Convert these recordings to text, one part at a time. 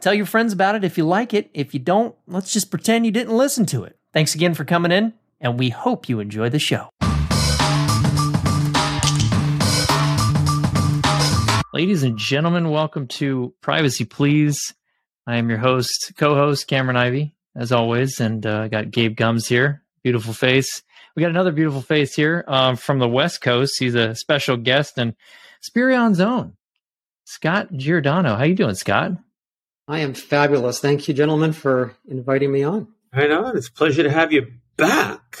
Tell your friends about it if you like it. If you don't, let's just pretend you didn't listen to it. Thanks again for coming in, and we hope you enjoy the show. Ladies and gentlemen, welcome to Privacy Please. I am your host, co host, Cameron Ivey, as always, and uh, I got Gabe Gumbs here. Beautiful face. We got another beautiful face here um, from the West Coast. He's a special guest and Spirion's own, Scott Giordano. How you doing, Scott? I am fabulous. Thank you, gentlemen, for inviting me on. Right on. It's a pleasure to have you back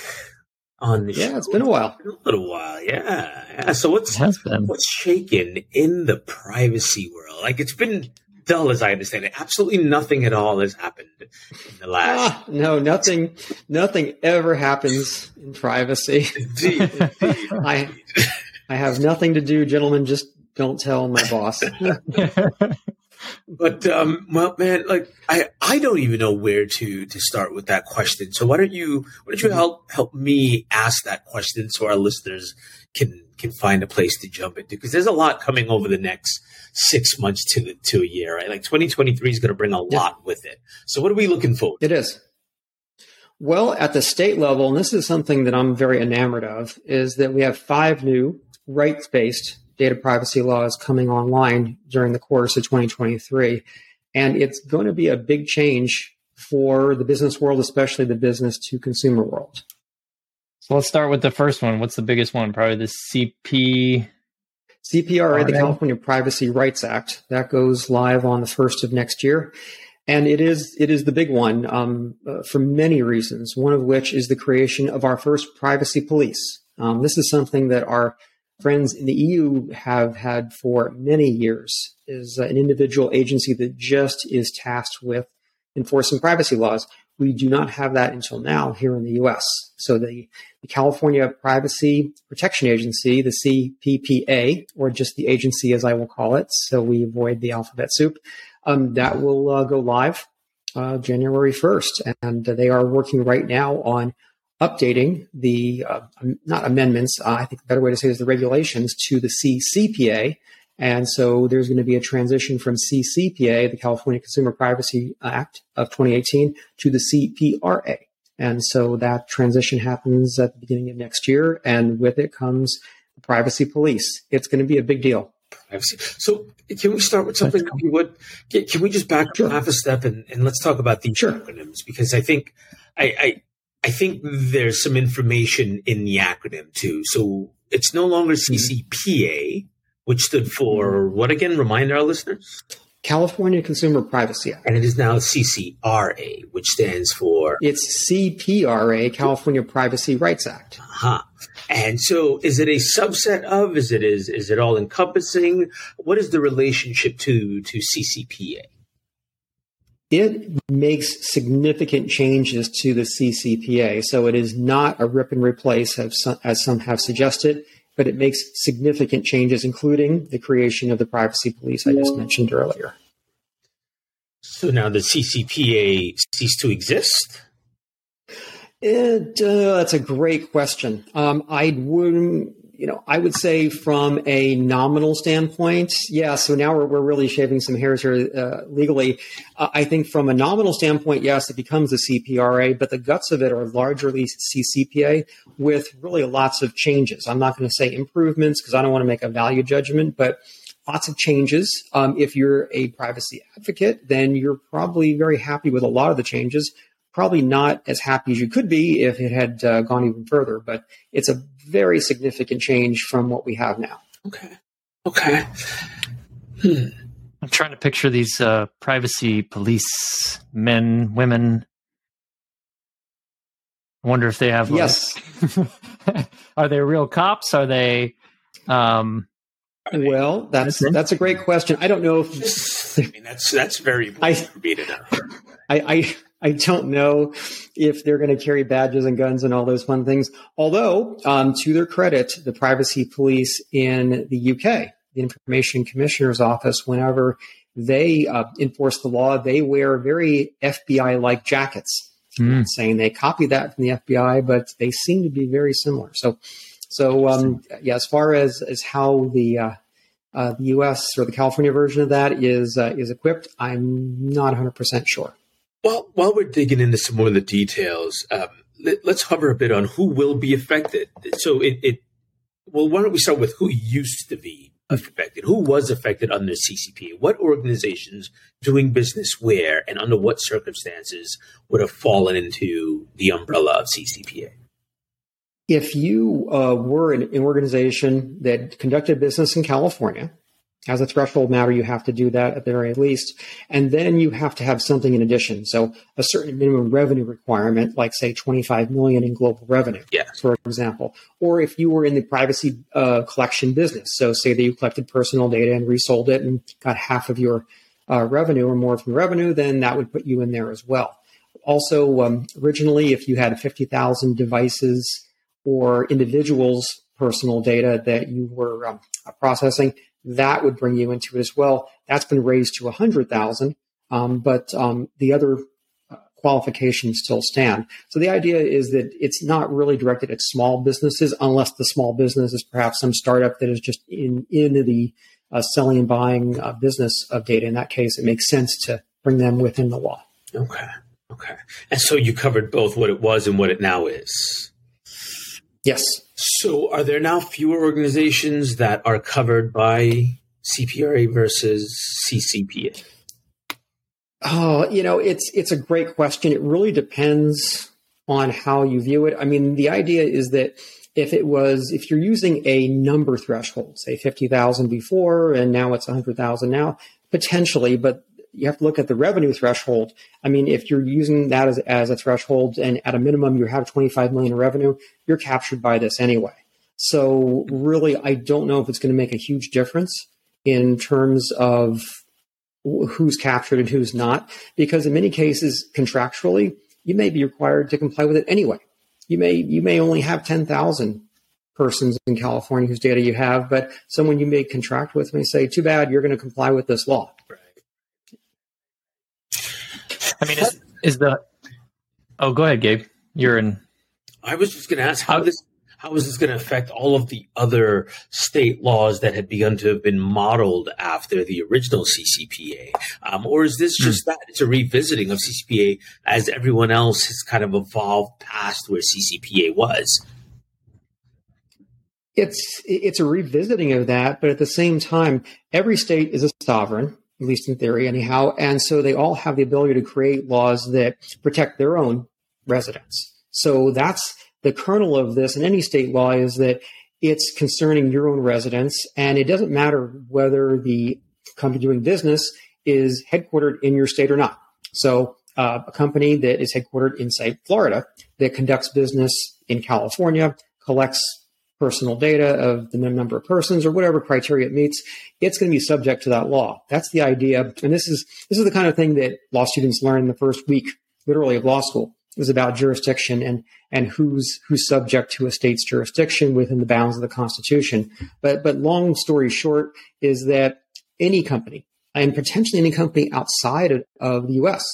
on the show. yeah, show. it's been a while. a little while, yeah. yeah. So what's has been. what's shaken in the privacy world? Like it's been dull, as I understand it. Absolutely nothing at all has happened in the last. Ah, no, nothing, nothing ever happens in privacy. Indeed, indeed. I, I have nothing to do, gentlemen. Just don't tell my boss. But um, well, man, like I, I don't even know where to to start with that question. So why don't you why don't you help help me ask that question so our listeners can can find a place to jump into because there's a lot coming over the next six months to the, to a year, right? Like 2023 is going to bring a Yeah. lot with it. So what are we looking for? It is. Well, at the state level, and this is something that I'm very enamored of, is that we have five new rights based data privacy laws coming online during the course of 2023. And it's going to be a big change for the business world, especially the business to consumer world. So let's start with the first one. What's the biggest one? Probably the CP. CPRA, the California Privacy Rights Act, that goes live on the first of next year, and it is it is the big one um, uh, for many reasons. One of which is the creation of our first privacy police. Um, this is something that our friends in the EU have had for many years. Is an individual agency that just is tasked with enforcing privacy laws. We do not have that until now here in the U.S. So the the California Privacy Protection Agency, the CPPA, or just the agency as I will call it, so we avoid the alphabet soup, um, that will uh, go live uh, January 1st. And they are working right now on updating the, uh, not amendments, uh, I think the better way to say it is the regulations to the CCPA. And so there's going to be a transition from CCPA, the California Consumer Privacy Act of 2018, to the CPRA. And so that transition happens at the beginning of next year. And with it comes the privacy police. It's going to be a big deal. Privacy. So can we start with something? you would can, can we just back Sure. half a step and, and let's talk about these Sure. acronyms because I think I, I I think there's some information in the acronym too. So it's no longer hmm. CCPA, which stood for hmm. what again? Remind our listeners. California Consumer Privacy Act. And it is now CCRA, which stands for It's CPRA, California Privacy Rights Act. Huh. And so is it a subset of, is it is is it all encompassing? What is the relationship to to CCPA? It makes significant changes to the CCPA. So it is not a rip and replace, as some, have suggested, but it makes significant changes, including the creation of the privacy police I just mentioned earlier. So now the CCPA ceased to exist? It, uh, that's a great question. Um, I wouldn't, you know, I would say from a nominal standpoint, yeah. So now we're, we're really shaving some hairs here uh, legally. Uh, I think from a nominal standpoint, yes, it becomes a CPRA, but the guts of it are largely CCPA with really lots of changes. I'm not going to say improvements because I don't want to make a value judgment, but lots of changes. Um, if you're a privacy advocate, then you're probably very happy with a lot of the changes probably not as happy as you could be if it had uh, gone even further, but it's a very significant change from what we have now. Okay. Okay. I'm trying to picture these uh, privacy police men, women. I wonder if they have. like- Yes. are they real cops? Are they? Um, Well, that's that's a great question. I don't know if I mean that's that's very I- for me to. I, I I don't know if they're going to carry badges and guns and all those fun things. Although, um, to their credit, the privacy police in the UK, the Information Commissioner's Office, whenever they uh, enforce the law, they wear very FBI-like jackets. Mm. saying they copy that from the FBI, but they seem to be very similar. So, so um, yeah, as far as as how the uh, uh, the U.S. or the California version of that is uh, is equipped, I'm not 100 percent sure. Well, while we're digging into some more of the details, um, let, us hover a bit on who will be affected. So it, it, well, why don't we start with who used to be affected? Who was affected under CCP? What organizations doing business where and under what circumstances would have fallen into the umbrella of CCPA? if you uh, were an organization that conducted business in California, as a threshold matter, you have to do that at the very least. And then you have to have something in addition. So a certain minimum revenue requirement, like say 25 million in global revenue, Yes. for example. Or if you were in the privacy uh, collection business, so say that you collected personal data and resold it and got half of your uh, revenue or more from revenue, then that would put you in there as well. Also, um, originally, if you had 50,000 devices or individuals' personal data that you were um, processing, that would bring you into it as well. That's been raised to 100,000, um, but um, the other uh, qualifications still stand. So the idea is that it's not really directed at small businesses, unless the small business is perhaps some startup that is just in in the uh, selling and buying uh, business of data. In that case, it makes sense to bring them within the law. Okay. Okay. And so you covered both what it was and what it now is. Yes. So, are there now fewer organizations that are covered by CPRA versus CCPA? Oh, you know, it's it's a great question. It really depends on how you view it. I mean, the idea is that if it was if you're using a number threshold, say 50,000 before and now it's 100,000 now, potentially, but you have to look at the revenue threshold. I mean, if you're using that as, as a threshold and at a minimum you have 25 million revenue, you're captured by this anyway. So really, I don't know if it's going to make a huge difference in terms of who's captured and who's not, because in many cases, contractually, you may be required to comply with it anyway. You may you may only have ten thousand persons in California whose data you have, but someone you may contract with may say, "Too bad, you're going to comply with this law." I mean, is, is the oh, go ahead, Gabe. You're in. I was just going to ask how this how is this going to affect all of the other state laws that had begun to have been modeled after the original CCPA, um, or is this just that it's a revisiting of CCPA as everyone else has kind of evolved past where CCPA was? It's it's a revisiting of that, but at the same time, every state is a sovereign, at least in theory, anyhow, and so they all have the ability to create laws that protect their own residents. So that's the kernel of this in any state law is that it's concerning your own residents, and it doesn't matter whether the company doing business is headquartered in your state or not. So, uh, a company that is headquartered in, say, Florida that conducts business in California collects personal data of the number of persons or whatever criteria it meets, it's going to be subject to that law. That's the idea, and this is this is the kind of thing that law students learn in the first week, literally, of law school is about jurisdiction and and who's who's subject to a state's jurisdiction within the bounds of the Constitution. But but long story short is that any company and potentially any company outside of, of the U.S.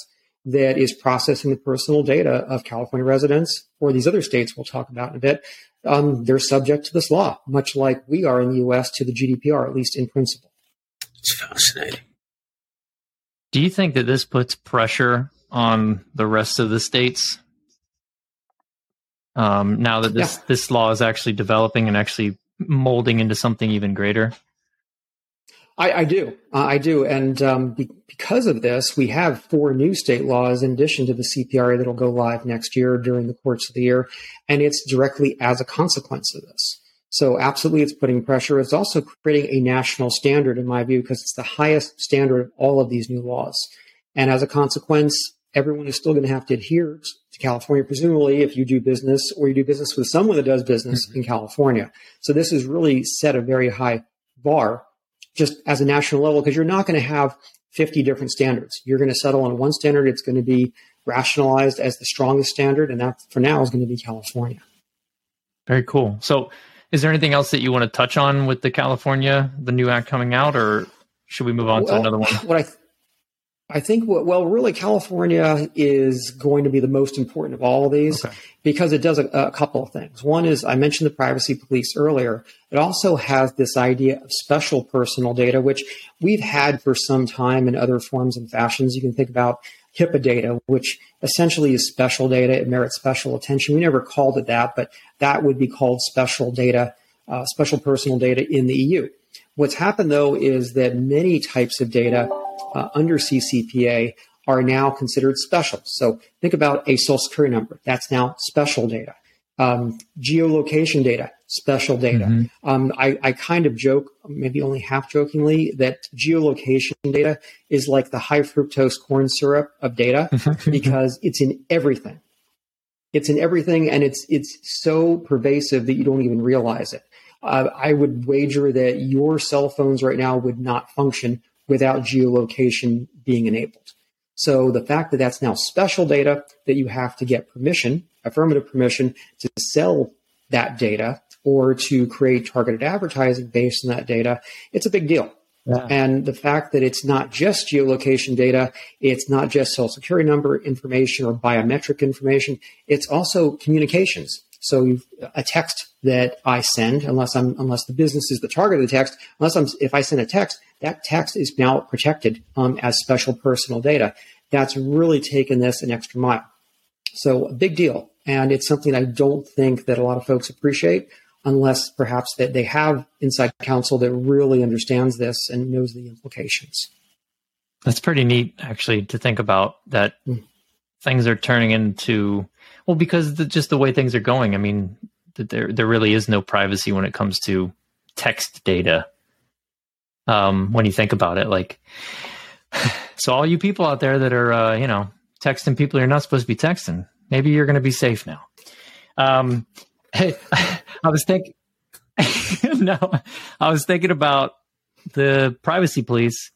that is processing the personal data of California residents or these other states we'll talk about in a bit, um, they're subject to this law, much like we are in the U.S. to the GDPR, at least in principle. It's fascinating. Do you think that this puts pressure on the rest of the states um, now that this Yeah. this law is actually developing and actually molding into something even greater? I, I do. Uh, I do. And um, be, because of this, we have four new state laws in addition to the CPRA that'll go live next year during the course of the year. And it's directly as a consequence of this. So, absolutely, it's putting pressure. It's also creating a national standard, in my view, because it's the highest standard of all of these new laws. And as a consequence, everyone is still going to have to adhere to California, presumably, if you do business or you do business with someone that does business in California. So, this has really set a very high bar just as a national level because you're not going to have 50 different standards. You're going to settle on one standard. It's going to be rationalized as the strongest standard, and that for now is going to be California. Very cool. So, is there anything else that you want to touch on with the California, the new act coming out, or should we move on well, to another one? What I I think, well, really, California is going to be the most important of all of these okay. because it does a, a, couple of things. One is I mentioned the privacy police earlier. It also has this idea of special personal data, which we've had for some time in other forms and fashions. You can think about HIPAA data, which essentially is special data. It merits special attention. We never called it that, but that would be called special data, uh, special personal data in the EU. What's happened though is that many types of data uh, under CCPA are now considered special. So think about a social security number. That's now special data. Um, geolocation data, special data. Mm-hmm. Um, I, I, kind of joke, maybe only half jokingly, that geolocation data is like the high fructose corn syrup of data because it's in everything. It's in everything, and it's it's so pervasive that you don't even realize it uh, I would wager that your cell phones right now would not function without geolocation being enabled. So the fact that that's now special data that you have to get permission, affirmative permission to sell that data or to create targeted advertising based on that data, it's a big deal. Yeah. And the fact that it's not just geolocation data, it's not just social security number information or biometric information, it's also communications. So a text that I send, unless I'm unless the business is the target of the text, unless I'm if I send a text, that text is now protected um, as special personal data. That's really taken this an extra mile. So a big deal, and it's something I don't think that a lot of folks appreciate, unless perhaps that they have inside counsel that really understands this and knows the implications. That's pretty neat, actually, to think about that. Mm. Things are turning into well, because the, just the way things are going, I mean, there there really is no privacy when it comes to text data. Um, when you think about it, like, so all you people out there that are, uh, you know, texting people you're not supposed to be texting, maybe you're going to be safe now. Um, I was thinking, no, I was thinking about the privacy police.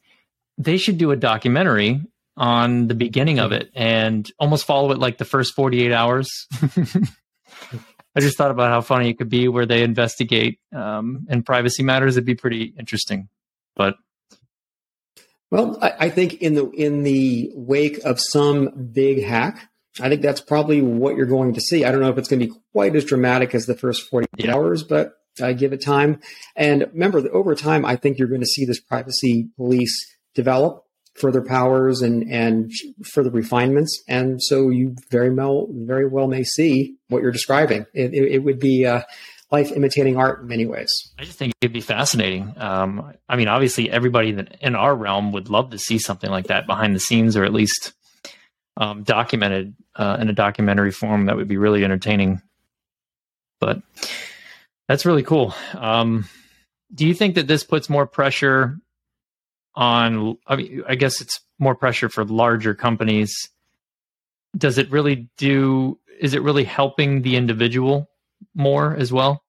They should do a documentary on the beginning of it and almost follow it like the first 48 hours. I just thought about how funny it could be where they investigate um, in privacy matters. It'd be pretty interesting, but well, I, I, think in the in the wake of some big hack, I think that's probably what you're going to see. I don't know if it's going to be quite as dramatic as the first 48 yeah. hours, but I give it time. And remember, that over time, I think you're going to see this privacy police develop further powers and and further refinements. And so you very well very well may see what you're describing. It, it, it would be uh, life imitating art in many ways. I just think it'd be fascinating. Um, I mean, obviously, everybody in our realm would love to see something like that behind the scenes, or at least um, documented uh, in a documentary form. That would be really entertaining. But that's really cool. Um, do you think that this puts more pressure on I mean I guess it's more pressure for larger companies. Does it really do is it really helping the individual more as well?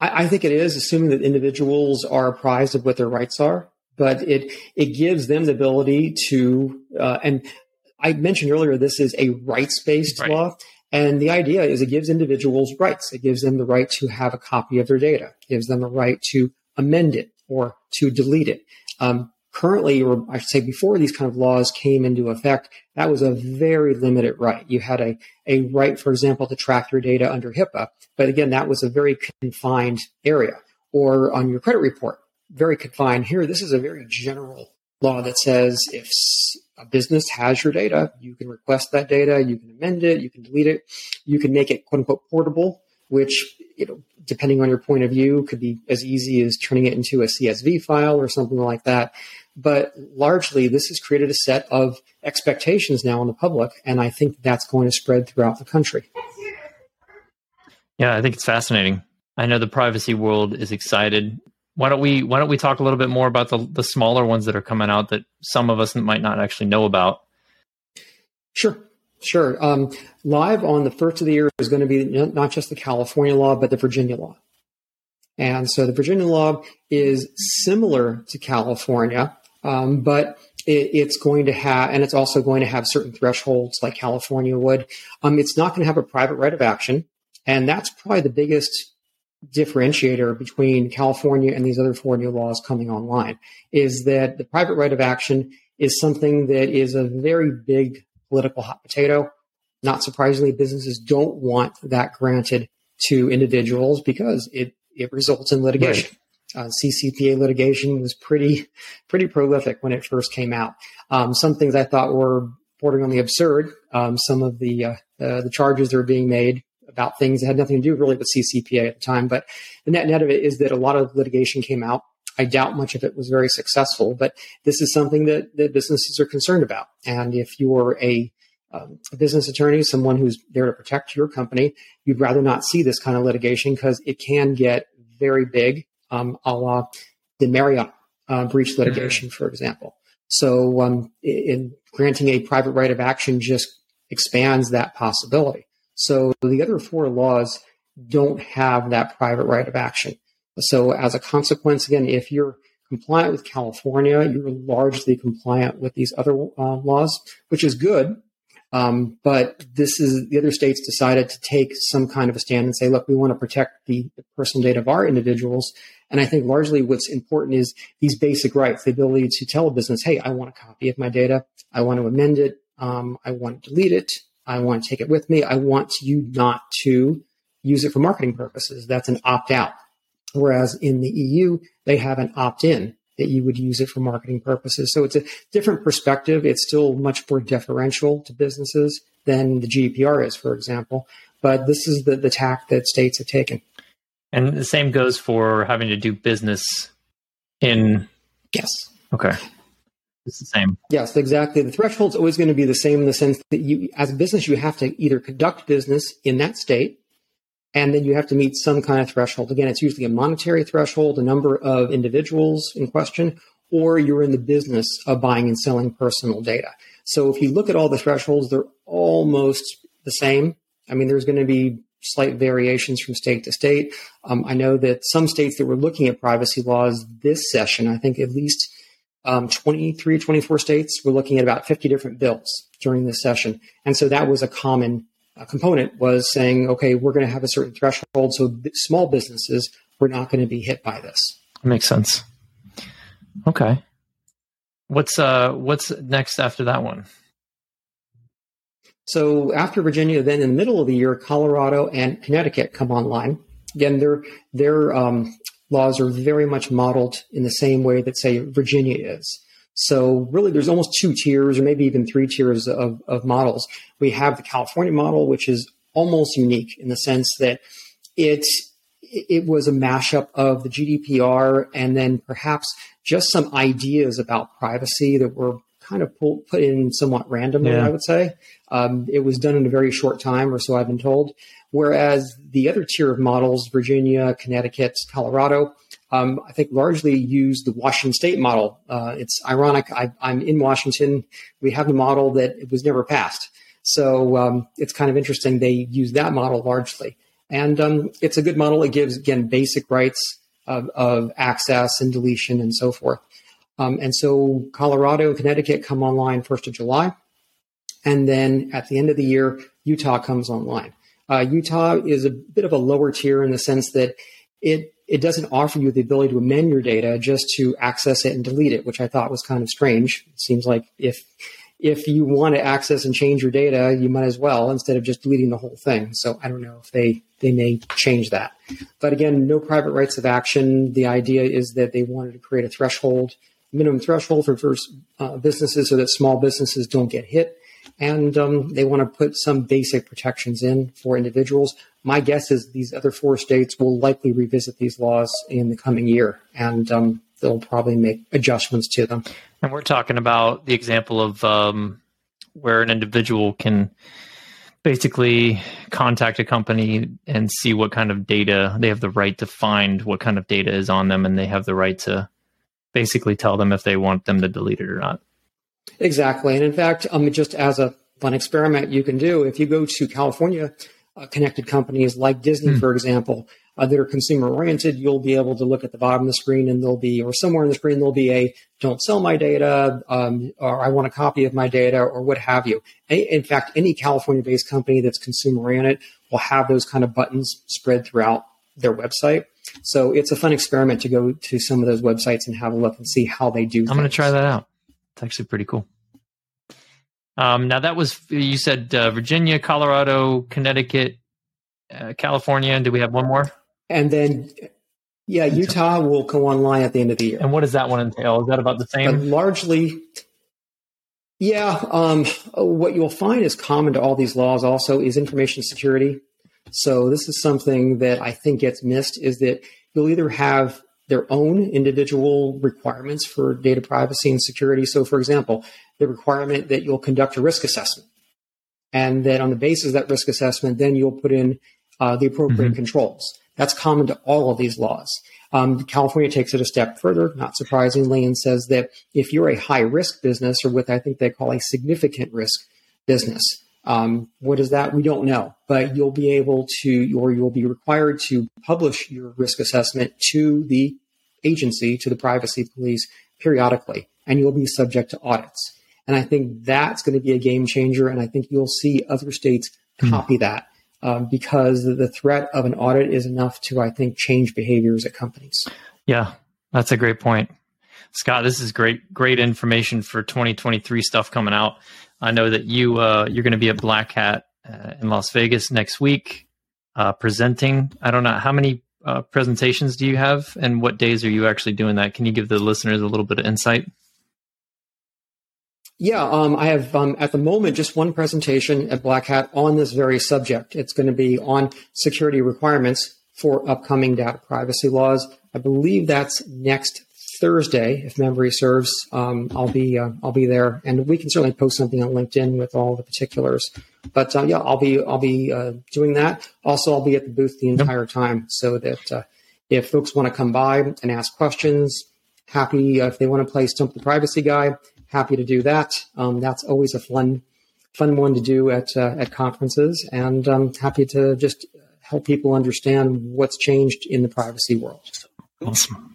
I, I think it is, assuming that individuals are apprised of what their rights are. But it it gives them the ability to uh, and I mentioned earlier this is a rights based right. law. And the idea is it gives individuals rights. It gives them the right to have a copy of their data. It gives them the right to amend it or to delete it. Um, currently, or I should say before these kind of laws came into effect, that was a very limited right. You had a, a right, for example, to track your data under HIPAA. But again, that was a very confined area. Or on your credit report, very confined. Here, this is a very general law that says if a business has your data, you can request that data, you can amend it, you can delete it, you can make it quote unquote portable, which you know depending on your point of view, could be as easy as turning it into a CSV file or something like that. But largely, this has created a set of expectations now in the public, and I think that's going to spread throughout the country. Yeah, I think it's fascinating. I know the privacy world is excited. Why don't we Why don't we talk a little bit more about the the smaller ones that are coming out that some of us might not actually know about? Sure. Sure. Um, live on the first of the year is going to be not just the California law, but the Virginia law. And so the Virginia law is similar to California, um, but it, it's going to have, and it's also going to have certain thresholds like California would. Um, it's not going to have a private right of action. And that's probably the biggest differentiator between California and these other four new laws coming online is that the private right of action is something that is a very big political hot potato. Not surprisingly, businesses don't want that granted to individuals because it, it results in litigation. Right. Uh, CCPA litigation was pretty pretty prolific when it first came out. Um, some things I thought were bordering on the absurd. Um, some of the uh, uh, the charges that were being made about things that had nothing to do really with CCPA at the time. But the net net of it is that a lot of litigation came out. I doubt much of it was very successful, but this is something that, that businesses are concerned about. And if you're a, um, a business attorney, someone who's there to protect your company, you'd rather not see this kind of litigation because it can get very big, um, a la the Marriott uh, breach litigation, mm-hmm. for example. So, um, in granting a private right of action just expands that possibility. So the other four laws don't have that private right of action. So as a consequence, again, if you're compliant with California, you're largely compliant with these other uh, laws, which is good. Um, but this is the other states decided to take some kind of a stand and say, look, we want to protect the, personal data of our individuals. And I think largely what's important is these basic rights, the ability to tell a business, hey, I want a copy of my data. I want to amend it. Um, I want to delete it. I want to take it with me. I want you not to use it for marketing purposes. That's an opt out. Whereas in the EU, they have an opt in that you would use it for marketing purposes. So it's a different perspective. It's still much more deferential to businesses than the GDPR is, for example. But this is the, the tack that states have taken. And the same goes for having to do business in. Yes. Okay. It's the same. Yes, exactly. The threshold is always going to be the same in the sense that you, as a business, you have to either conduct business in that state, and then you have to meet some kind of threshold. Again, it's usually a monetary threshold, a number of individuals in question, or you're in the business of buying and selling personal data. So if you look at all the thresholds, they're almost the same. I mean, there's going to be slight variations from state to state. Um, I know that some states that were looking at privacy laws this session, I think at least um, 23, 24 states. We're looking at about 50 different bills during this session. And so that was a common component was saying, okay, we're going to have a certain threshold. So small businesses, we're not going to be hit by this. Makes sense. Okay. What's, uh, what's next after that one? So after Virginia, then in the middle of the year, Colorado and Connecticut come online. Again, they're, they're um, laws are very much modeled in the same way that, say, Virginia is. So really, there's almost two tiers, or maybe even three tiers of, of models. We have the California model, which is almost unique in the sense that it it was a mashup of the GDPR and then perhaps just some ideas about privacy that were kind of pulled, put in somewhat randomly. Yeah. I would say um, it was done in a very short time, or so I've been told. Whereas the other tier of models, Virginia, Connecticut, Colorado, um, I think largely use the Washington State model. Uh, it's ironic. I, am in Washington. We have a model that it was never passed. So um, it's kind of interesting. They use that model largely. And um, it's a good model. It gives, again, basic rights of, of access and deletion and so forth. Um, and so Colorado Connecticut come online 1st of July. And then at the end of the year, Utah comes online. Uh, Utah is a bit of a lower tier in the sense that it it doesn't offer you the ability to amend your data just to access it and delete it, which I thought was kind of strange. It seems like if if you want to access and change your data, you might as well instead of just deleting the whole thing. So I don't know if they they may change that. But again, no private rights of action. The idea is that they wanted to create a threshold, minimum threshold for first uh, businesses, so that small businesses don't get hit and um, they want to put some basic protections in for individuals. My guess is these other four states will likely revisit these laws in the coming year, and um, they'll probably make adjustments to them. And we're talking about the example of um, where an individual can basically contact a company and see what kind of data they have the right to find what kind of data is on them and they have the right to basically tell them if they want them to delete it or not Exactly. And in fact, um, just as a fun experiment you can do, if you go to California, uh, connected companies like Disney, mm. for example, uh, that are consumer oriented, you'll be able to look at the bottom of the screen and there'll be, or somewhere in the screen, there'll be a don't sell my data, um, or I want a copy of my data, or what have you. In fact, any California based company that's consumer oriented will have those kind of buttons spread throughout their website. So it's a fun experiment to go to some of those websites and have a look and see how they do. I'm going to try that out. It's actually pretty cool. Um, now that was you said uh, Virginia, Colorado, Connecticut, uh, California. And do we have one more? And then, yeah, Utah will go online at the end of the year. And what does that one entail? Is that about the same? But largely, yeah. Um, what you'll find is common to all these laws also is information security. So this is something that I think gets missed is that you'll either have their own individual requirements for data privacy and security. So, for example, the requirement that you'll conduct a risk assessment, and that on the basis of that risk assessment, then you'll put in uh, the appropriate mm-hmm. controls. That's common to all of these laws. Um, California takes it a step further, not surprisingly, and says that if you're a high risk business or what I think they call a significant risk business, um, what is that? We don't know, but you'll be able to, or you'll be required to publish your risk assessment to the agency, to the privacy police periodically, and you'll be subject to audits. And I think that's going to be a game changer. And I think you'll see other states hmm. copy mm. that um, because the threat of an audit is enough to, I think, change behaviors at companies. Yeah, that's a great point. Scott, this is great, great information for 2023 stuff coming out. I know that you uh, you're going to be at Black Hat uh, in Las Vegas next week, uh, presenting. I don't know how many uh, presentations do you have, and what days are you actually doing that? Can you give the listeners a little bit of insight? Yeah, um, I have um, at the moment just one presentation at Black Hat on this very subject. It's going to be on security requirements for upcoming data privacy laws. I believe that's next Thursday, if memory serves. Um, I'll be uh, I'll be there, and we can certainly post something on LinkedIn with all the particulars. But uh, yeah, I'll be I'll be uh, doing that. Also, I'll be at the booth the entire time, so that uh, if folks want to come by and ask questions, happy uh, if they want to play Stump the Privacy Guy happy to do that. Um, that's always a fun, fun one to do at uh, at conferences, and I'm um, happy to just help people understand what's changed in the privacy world. Awesome.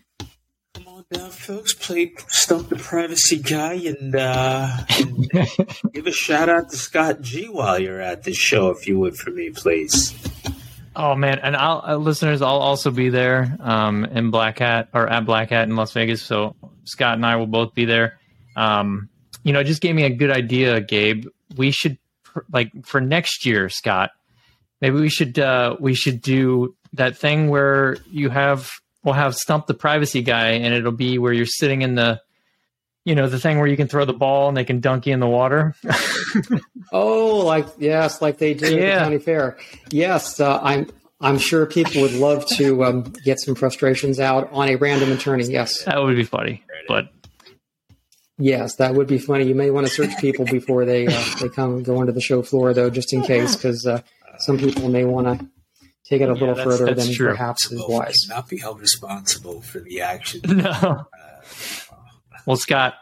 Come on down, folks. Play stump the privacy guy, and, uh, and give a shout out to Scott G while you're at the show, if you would, for me, please. Oh man, and I'll uh, listeners, I'll also be there um, in Black Hat or at Black Hat in Las Vegas. So Scott and I will both be there um, you know, it just gave me a good idea, Gabe. We should like for next year, Scott. Maybe we should uh, we should do that thing where you have we'll have stump the privacy guy, and it'll be where you're sitting in the you know the thing where you can throw the ball and they can dunk you in the water. oh, like yes, like they do yeah. at the county fair. Yes, uh, I'm I'm sure people would love to um, get some frustrations out on a random attorney. Yes, that would be funny. But Yes, that would be funny. You may want to search people before they uh, they come go onto the show floor, though, just in case, because uh, some people may want to take it a little further than true. perhaps is wise. Not be held responsible for the action. No. Uh, well, Scott,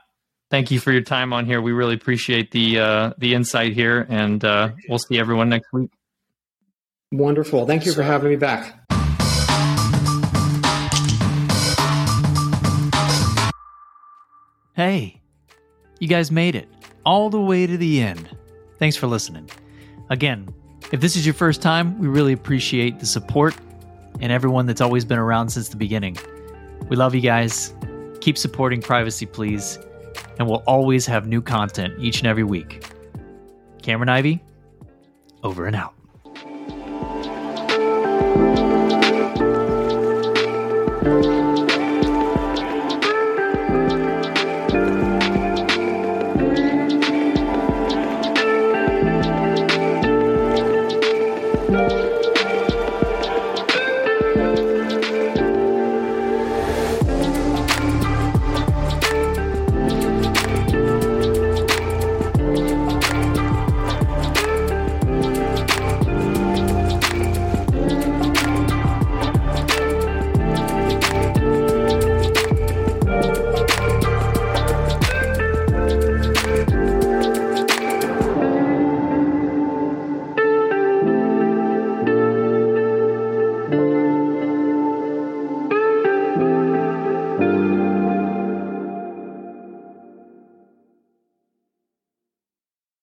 thank you for your time on here. We really appreciate the uh, the insight here, and uh, we'll see everyone next week. Wonderful. Thank you for having me back. Hey. You guys made it all the way to the end. Thanks for listening. Again, if this is your first time, we really appreciate the support and everyone that's always been around since the beginning. We love you guys. Keep supporting Privacy Please, and we'll always have new content each and every week. Cameron Ivey, over and out.